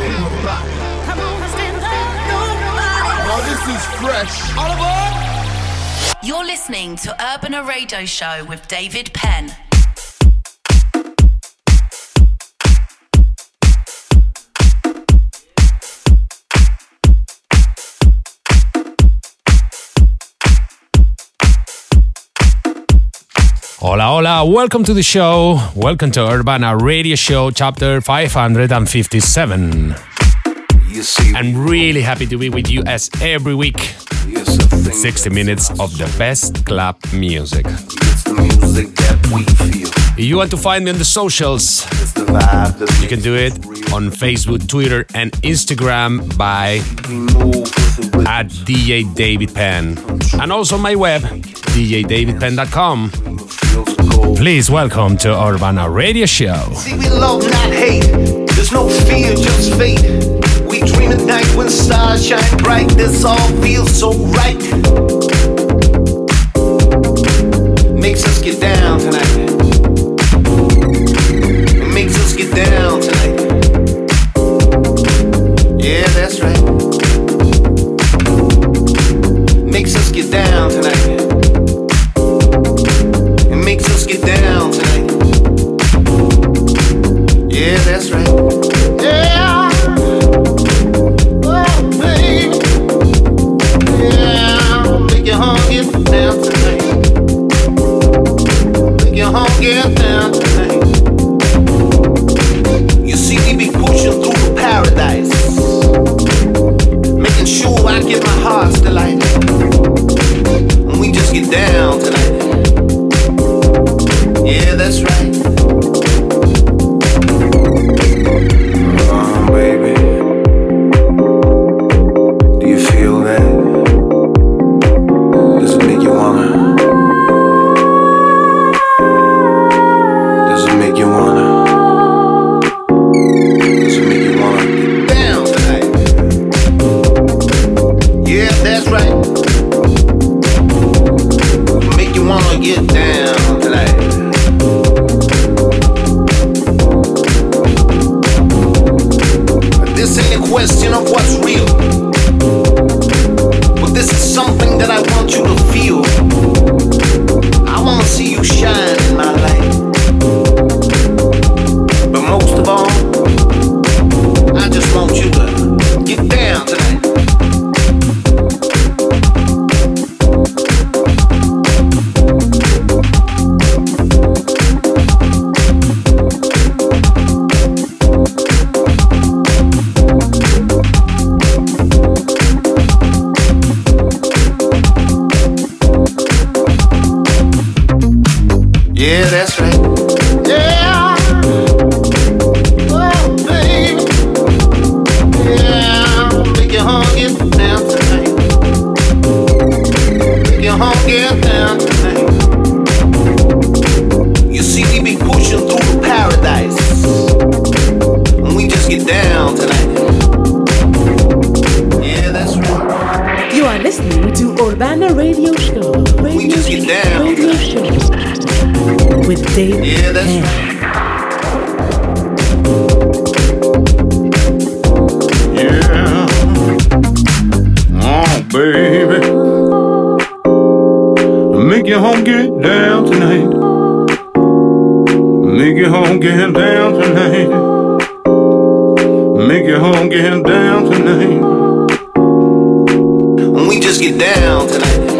Come on, stand up. Nobody. Now this is fresh. All aboard. You're listening to Urbana Radio Show with David Penn. Hola, hola, welcome to the show. Welcome to Urbana Radio Show, chapter 557. I'm really happy to be with you as every week. 60 minutes of the best club music. If you want to find me on the socials, you can do it on Facebook, Twitter, and Instagram by at DJ David Penn. And also my web, djdavidpenn.com. Please welcome to Urbana Radio Show. See, we love, not hate. There's no fear, just fate. We dream at night when stars shine bright. This all feels so right. Makes us get down tonight. Makes us get down tonight. Yeah, that's right. Makes us get down tonight. Makes us get down tonight. Yeah, that's right. Yeah. Oh, baby. Yeah. Make your heart get down tonight. Make your heart get down tonight. With Yeah, that's Penn. right. Yeah. Oh, baby. Make your home get down tonight. Make your home get down tonight. Make your home get down tonight. We just get down tonight.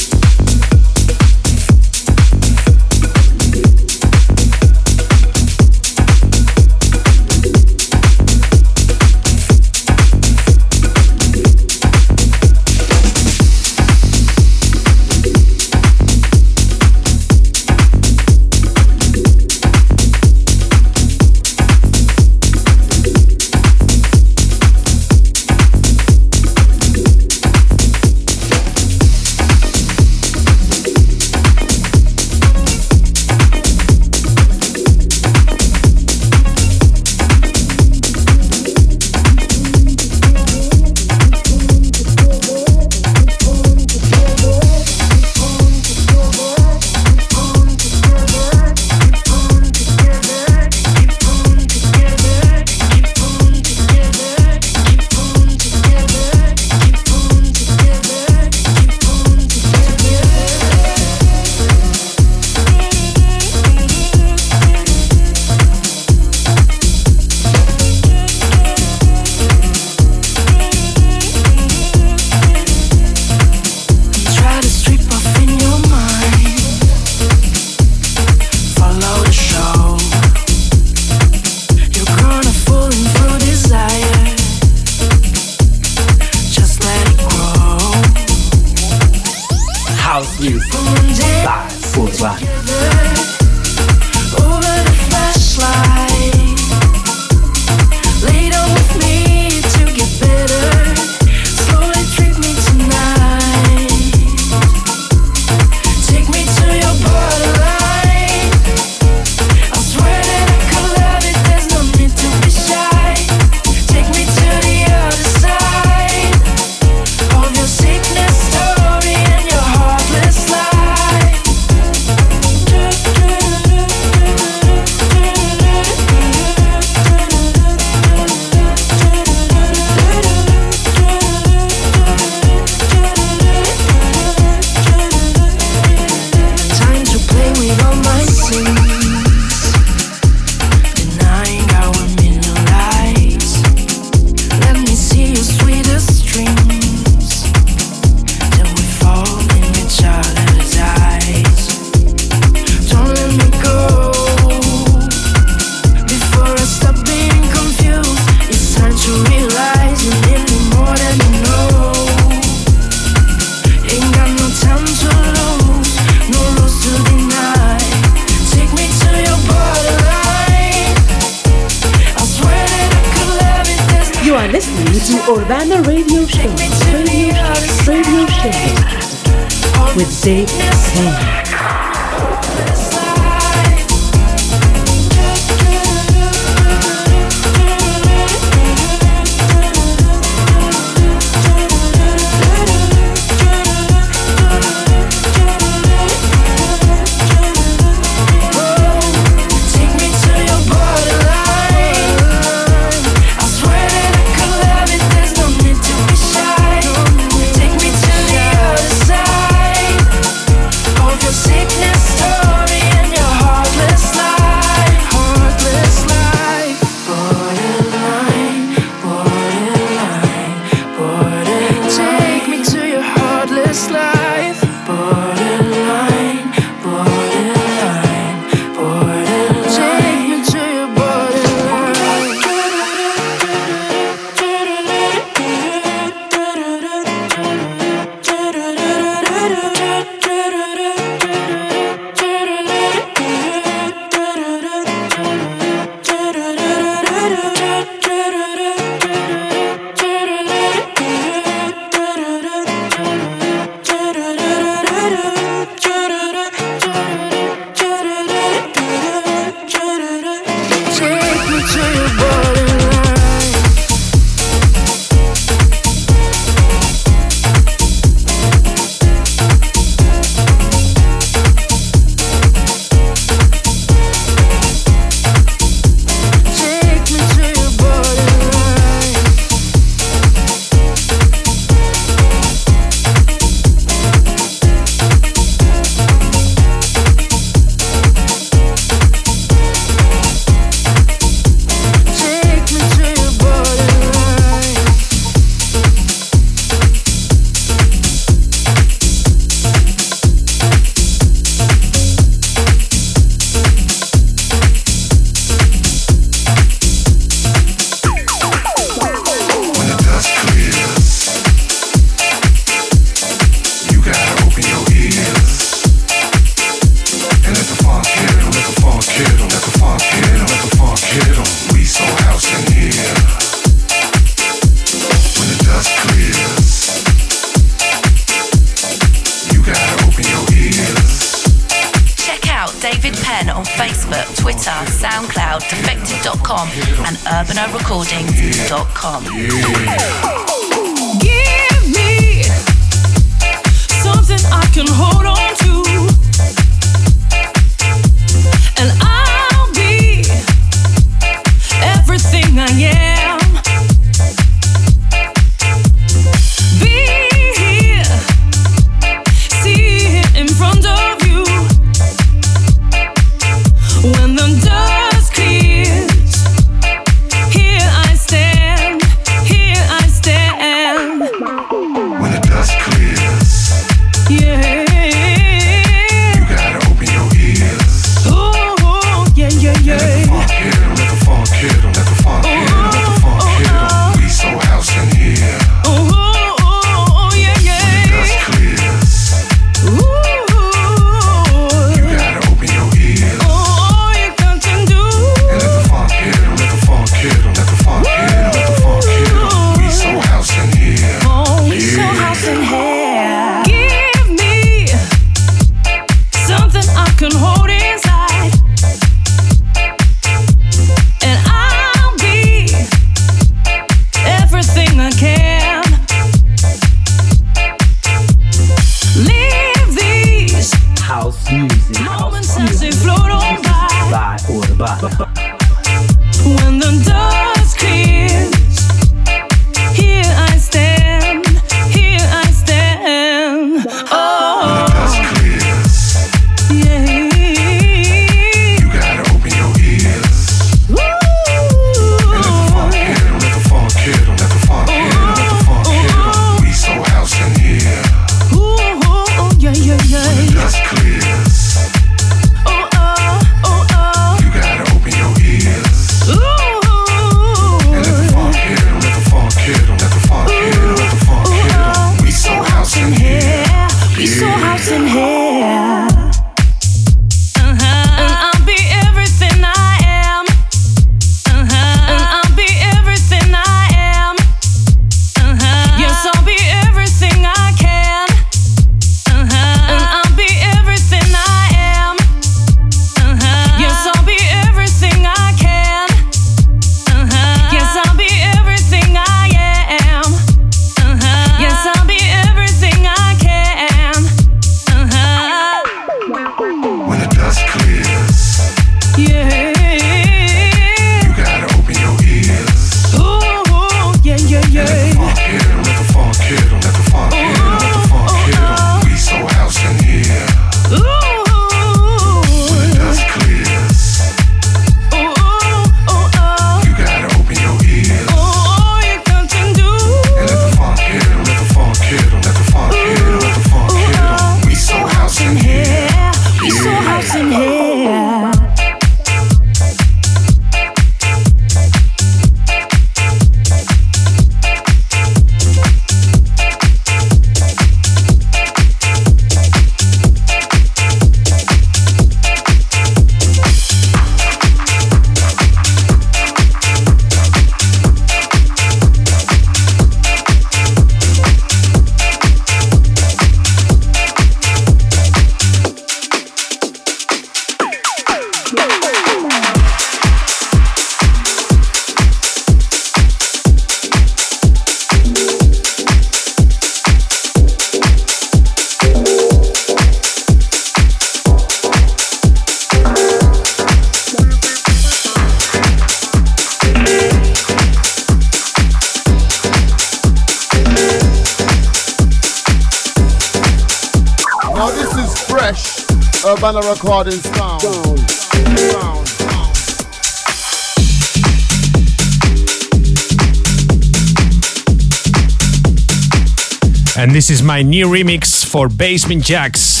my new remix for Basement Jaxx.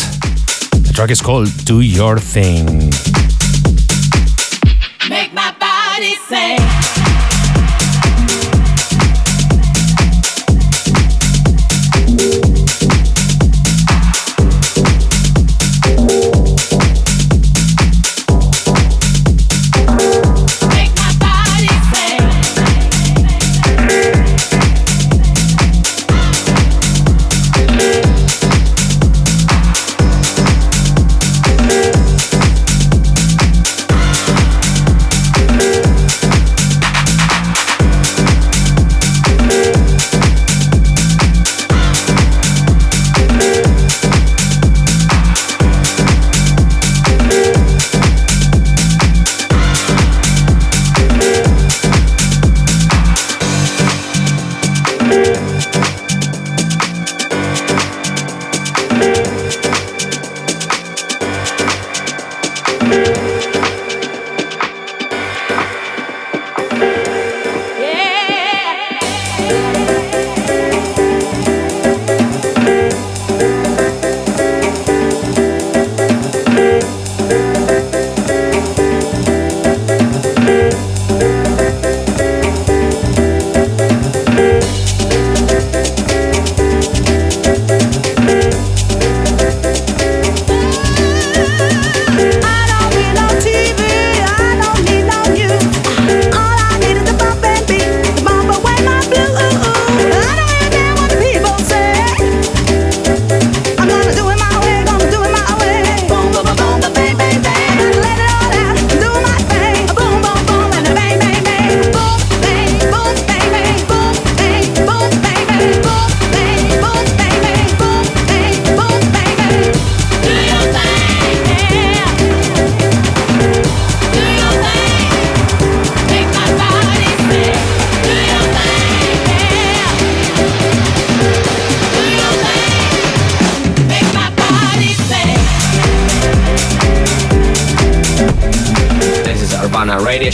The track is called Do Your Thing. Make my body sing.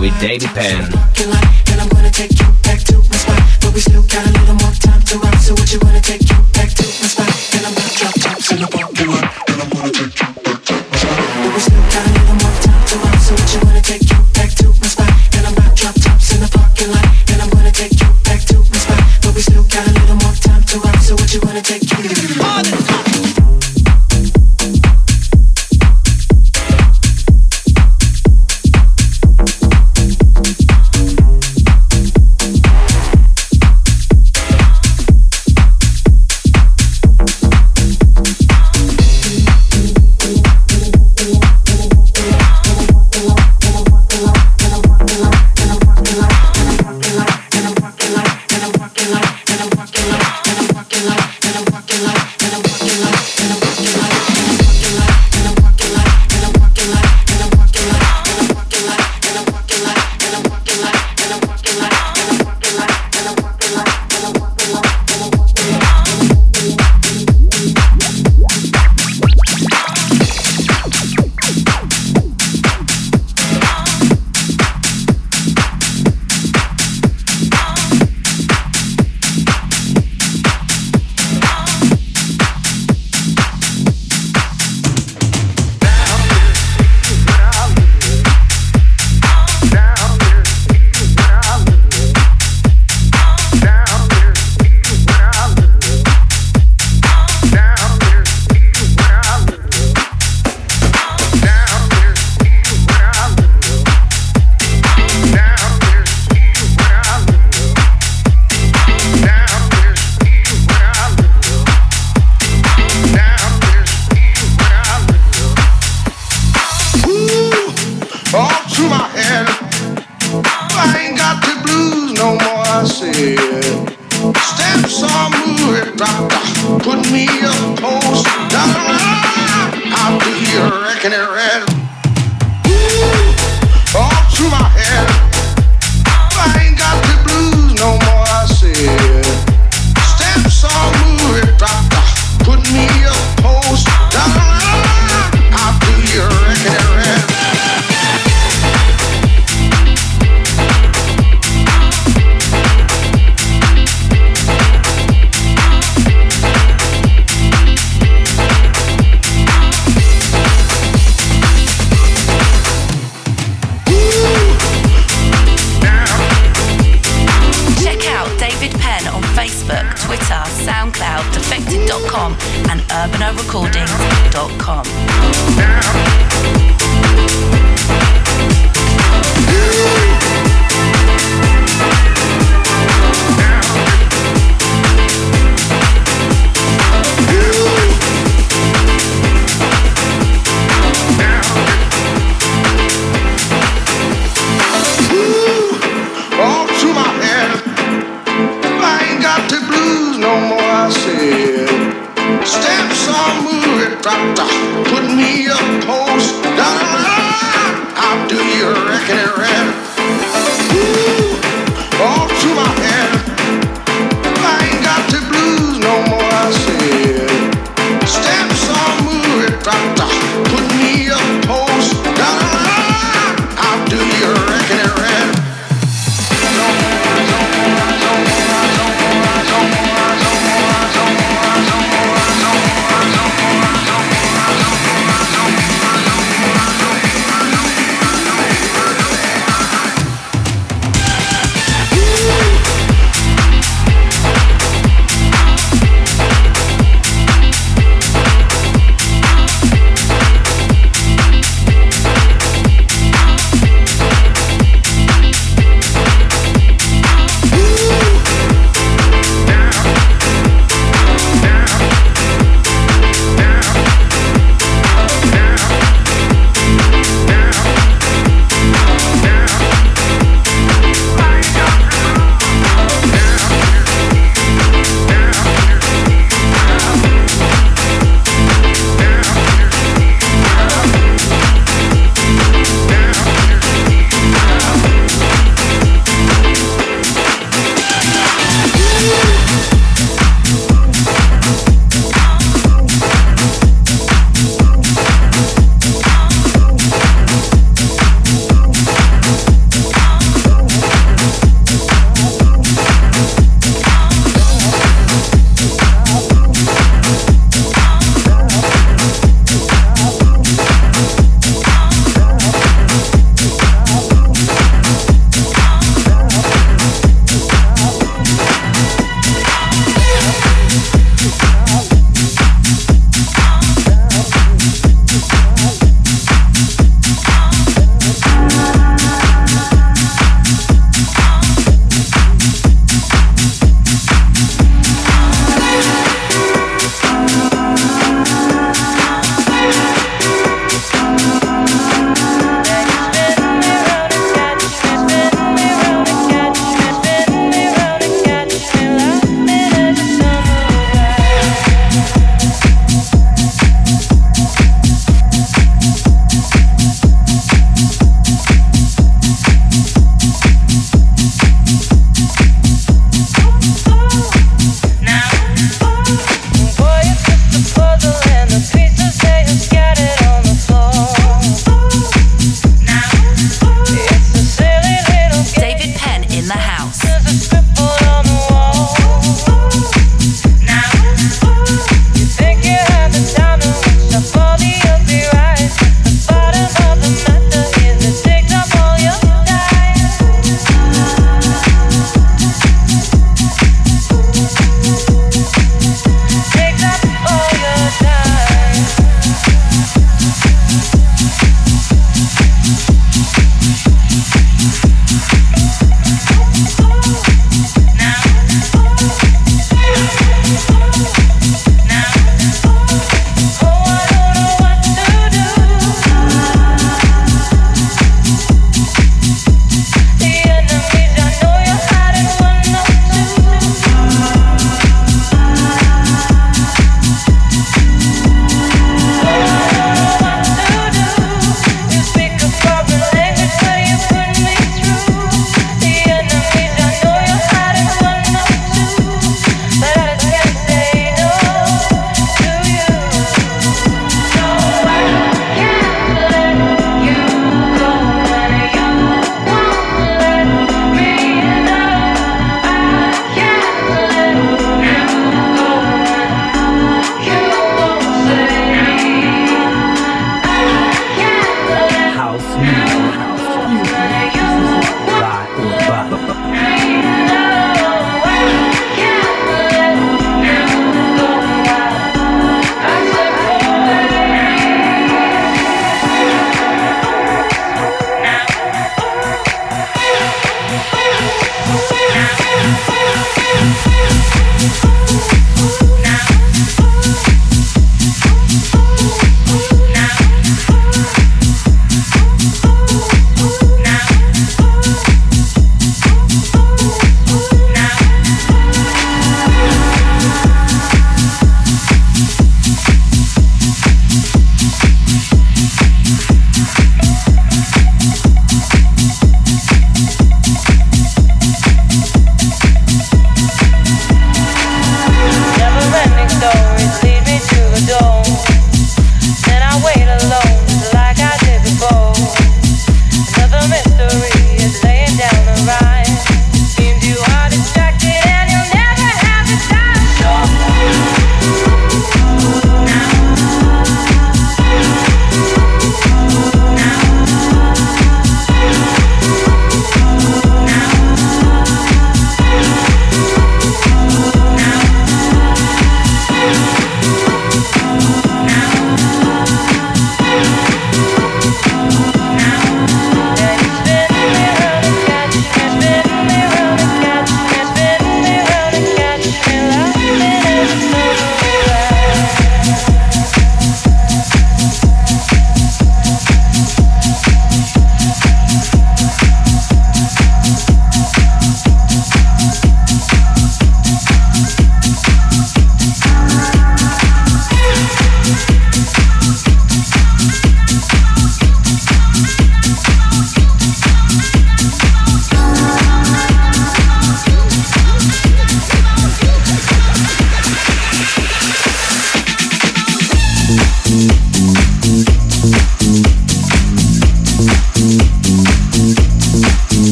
With David Penn. Facebook, Twitter, SoundCloud, Defected.com, and UrbanaRecordings.com.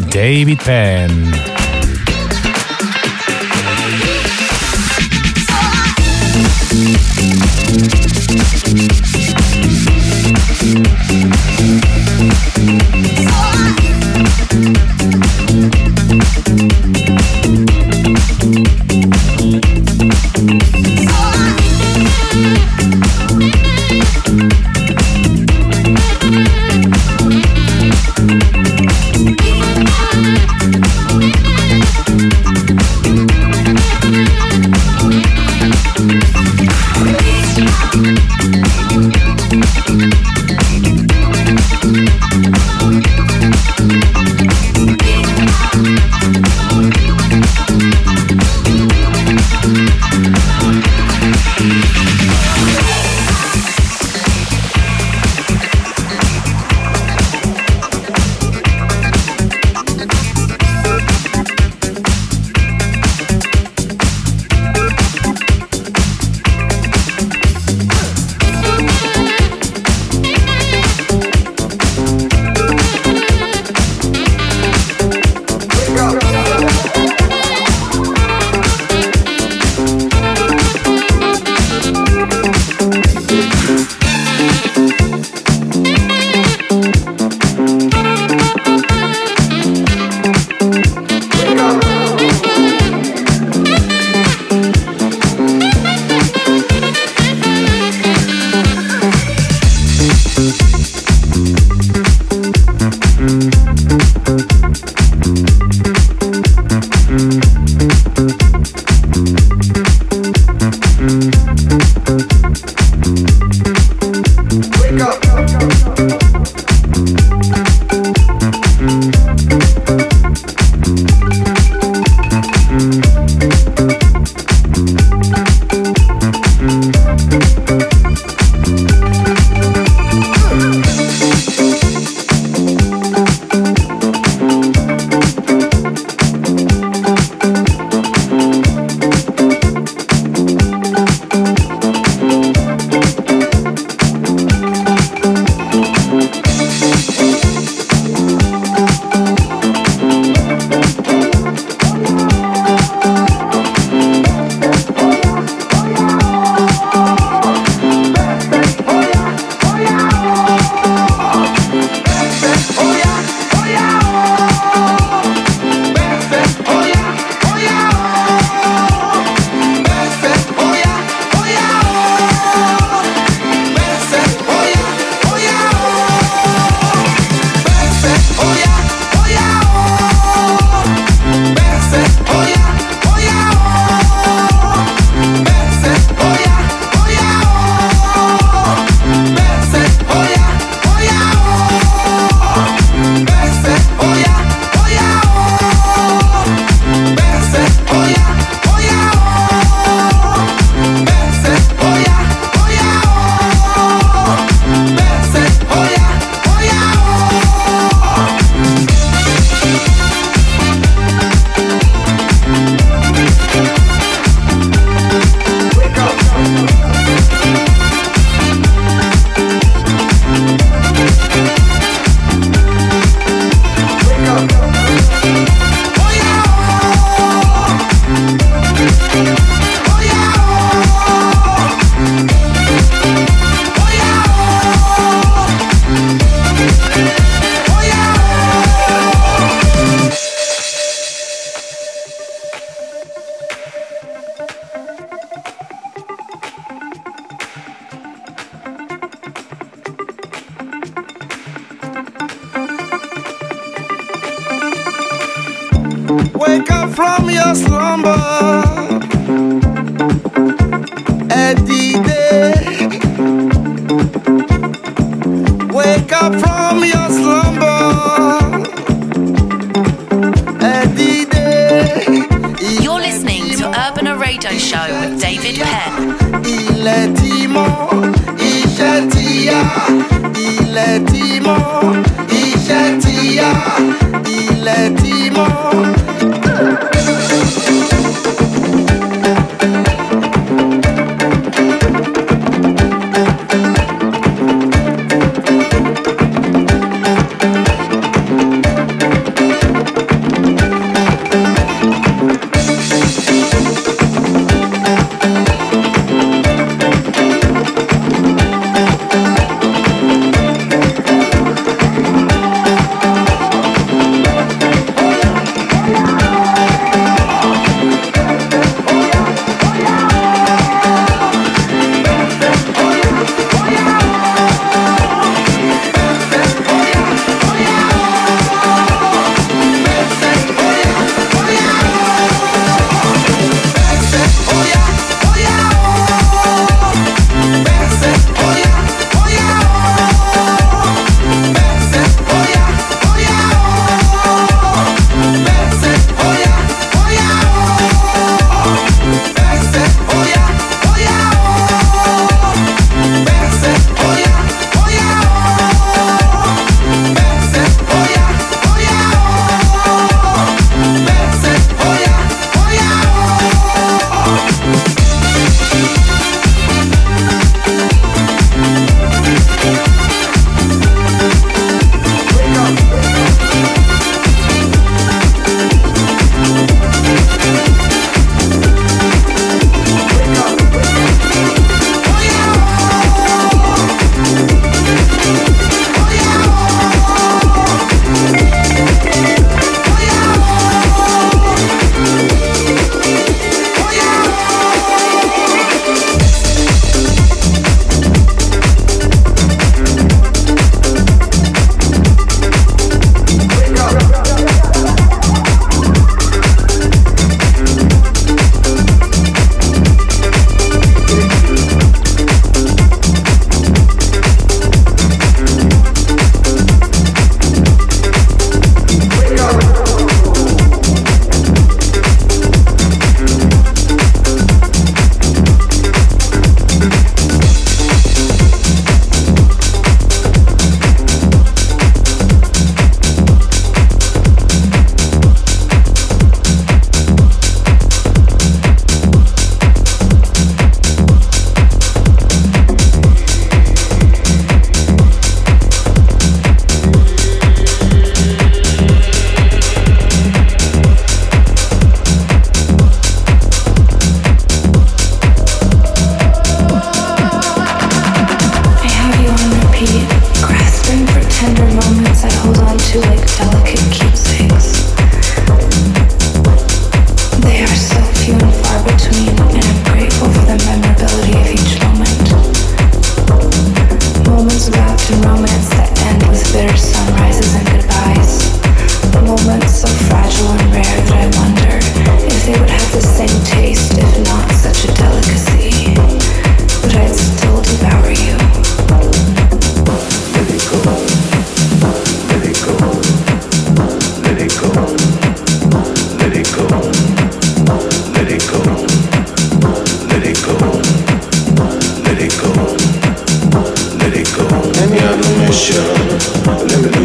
David Penn.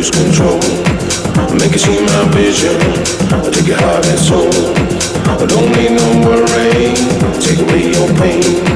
Lose control. Make it see my vision. Take your heart and soul. I don't need no worry. Take away your pain.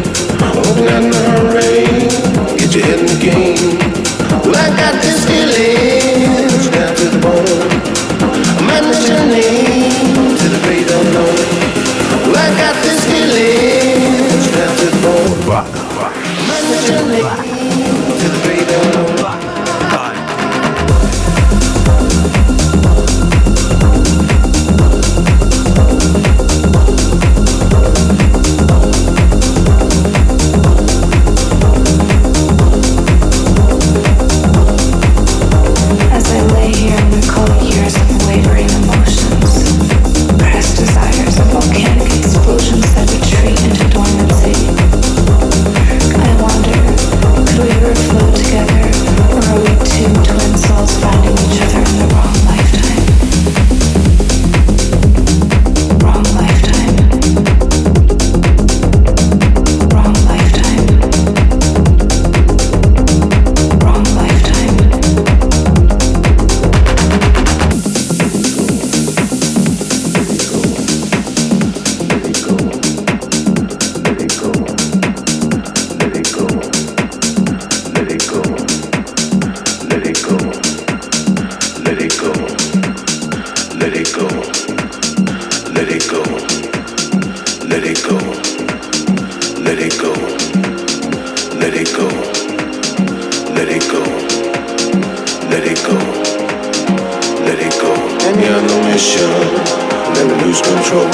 Lose control.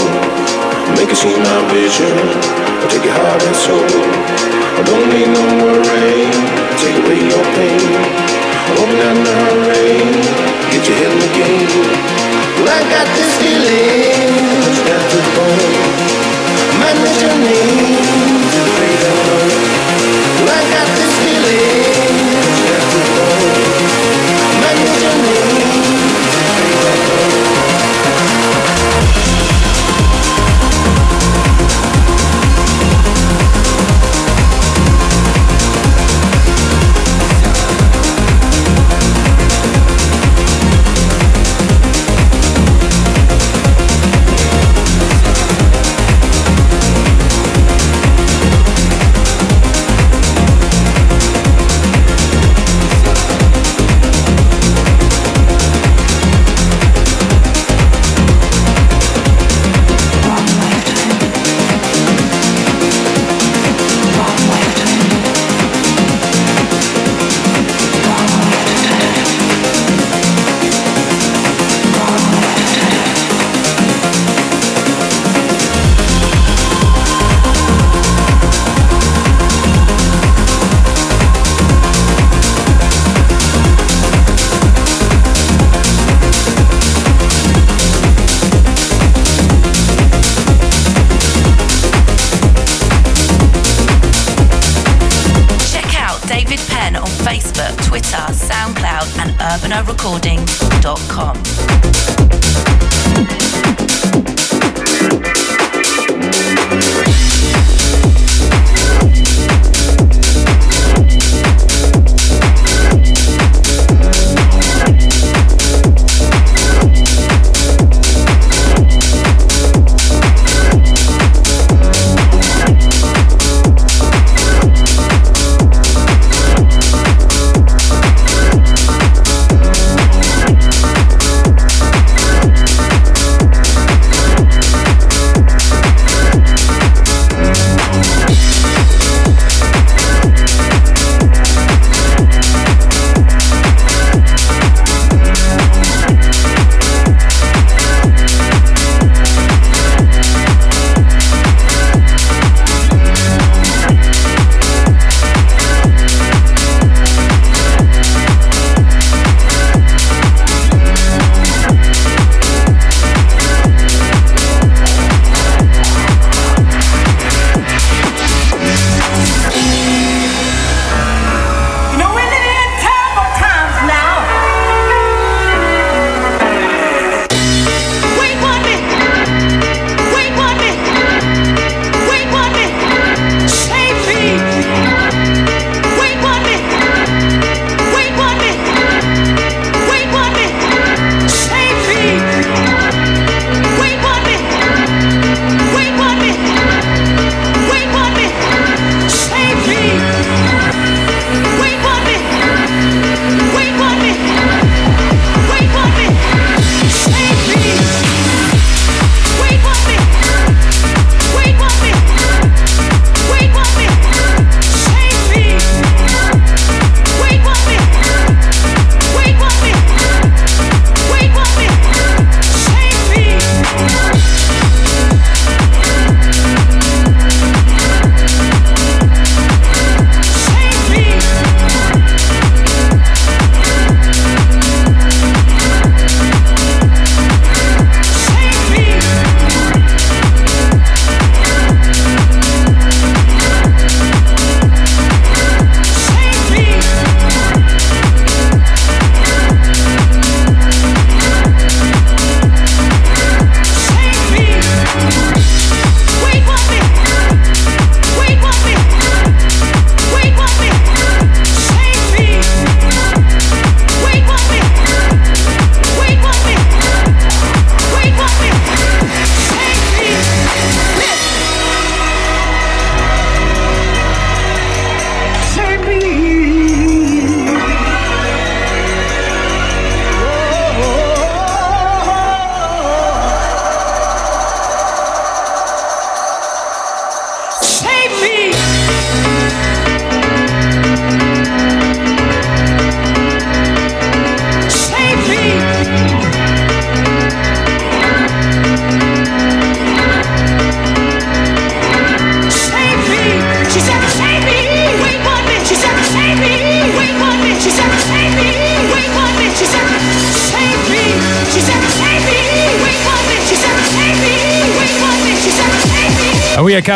Make it see my vision. Take your heart and soul. I don't need no worry. Take away your pain. Open up the hurry. Get your head in the game. Well, I got this feeling. To the bone. What's your name? To the great. Well, I got this feeling. To the bone. Man, what's your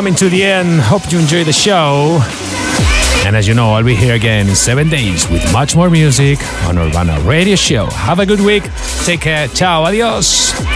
coming to the end. Hope you enjoy the show. And as you know, I'll be here again in seven days with much more music on Urbana Radio Show. Have a good week. Take care. Ciao. Adios.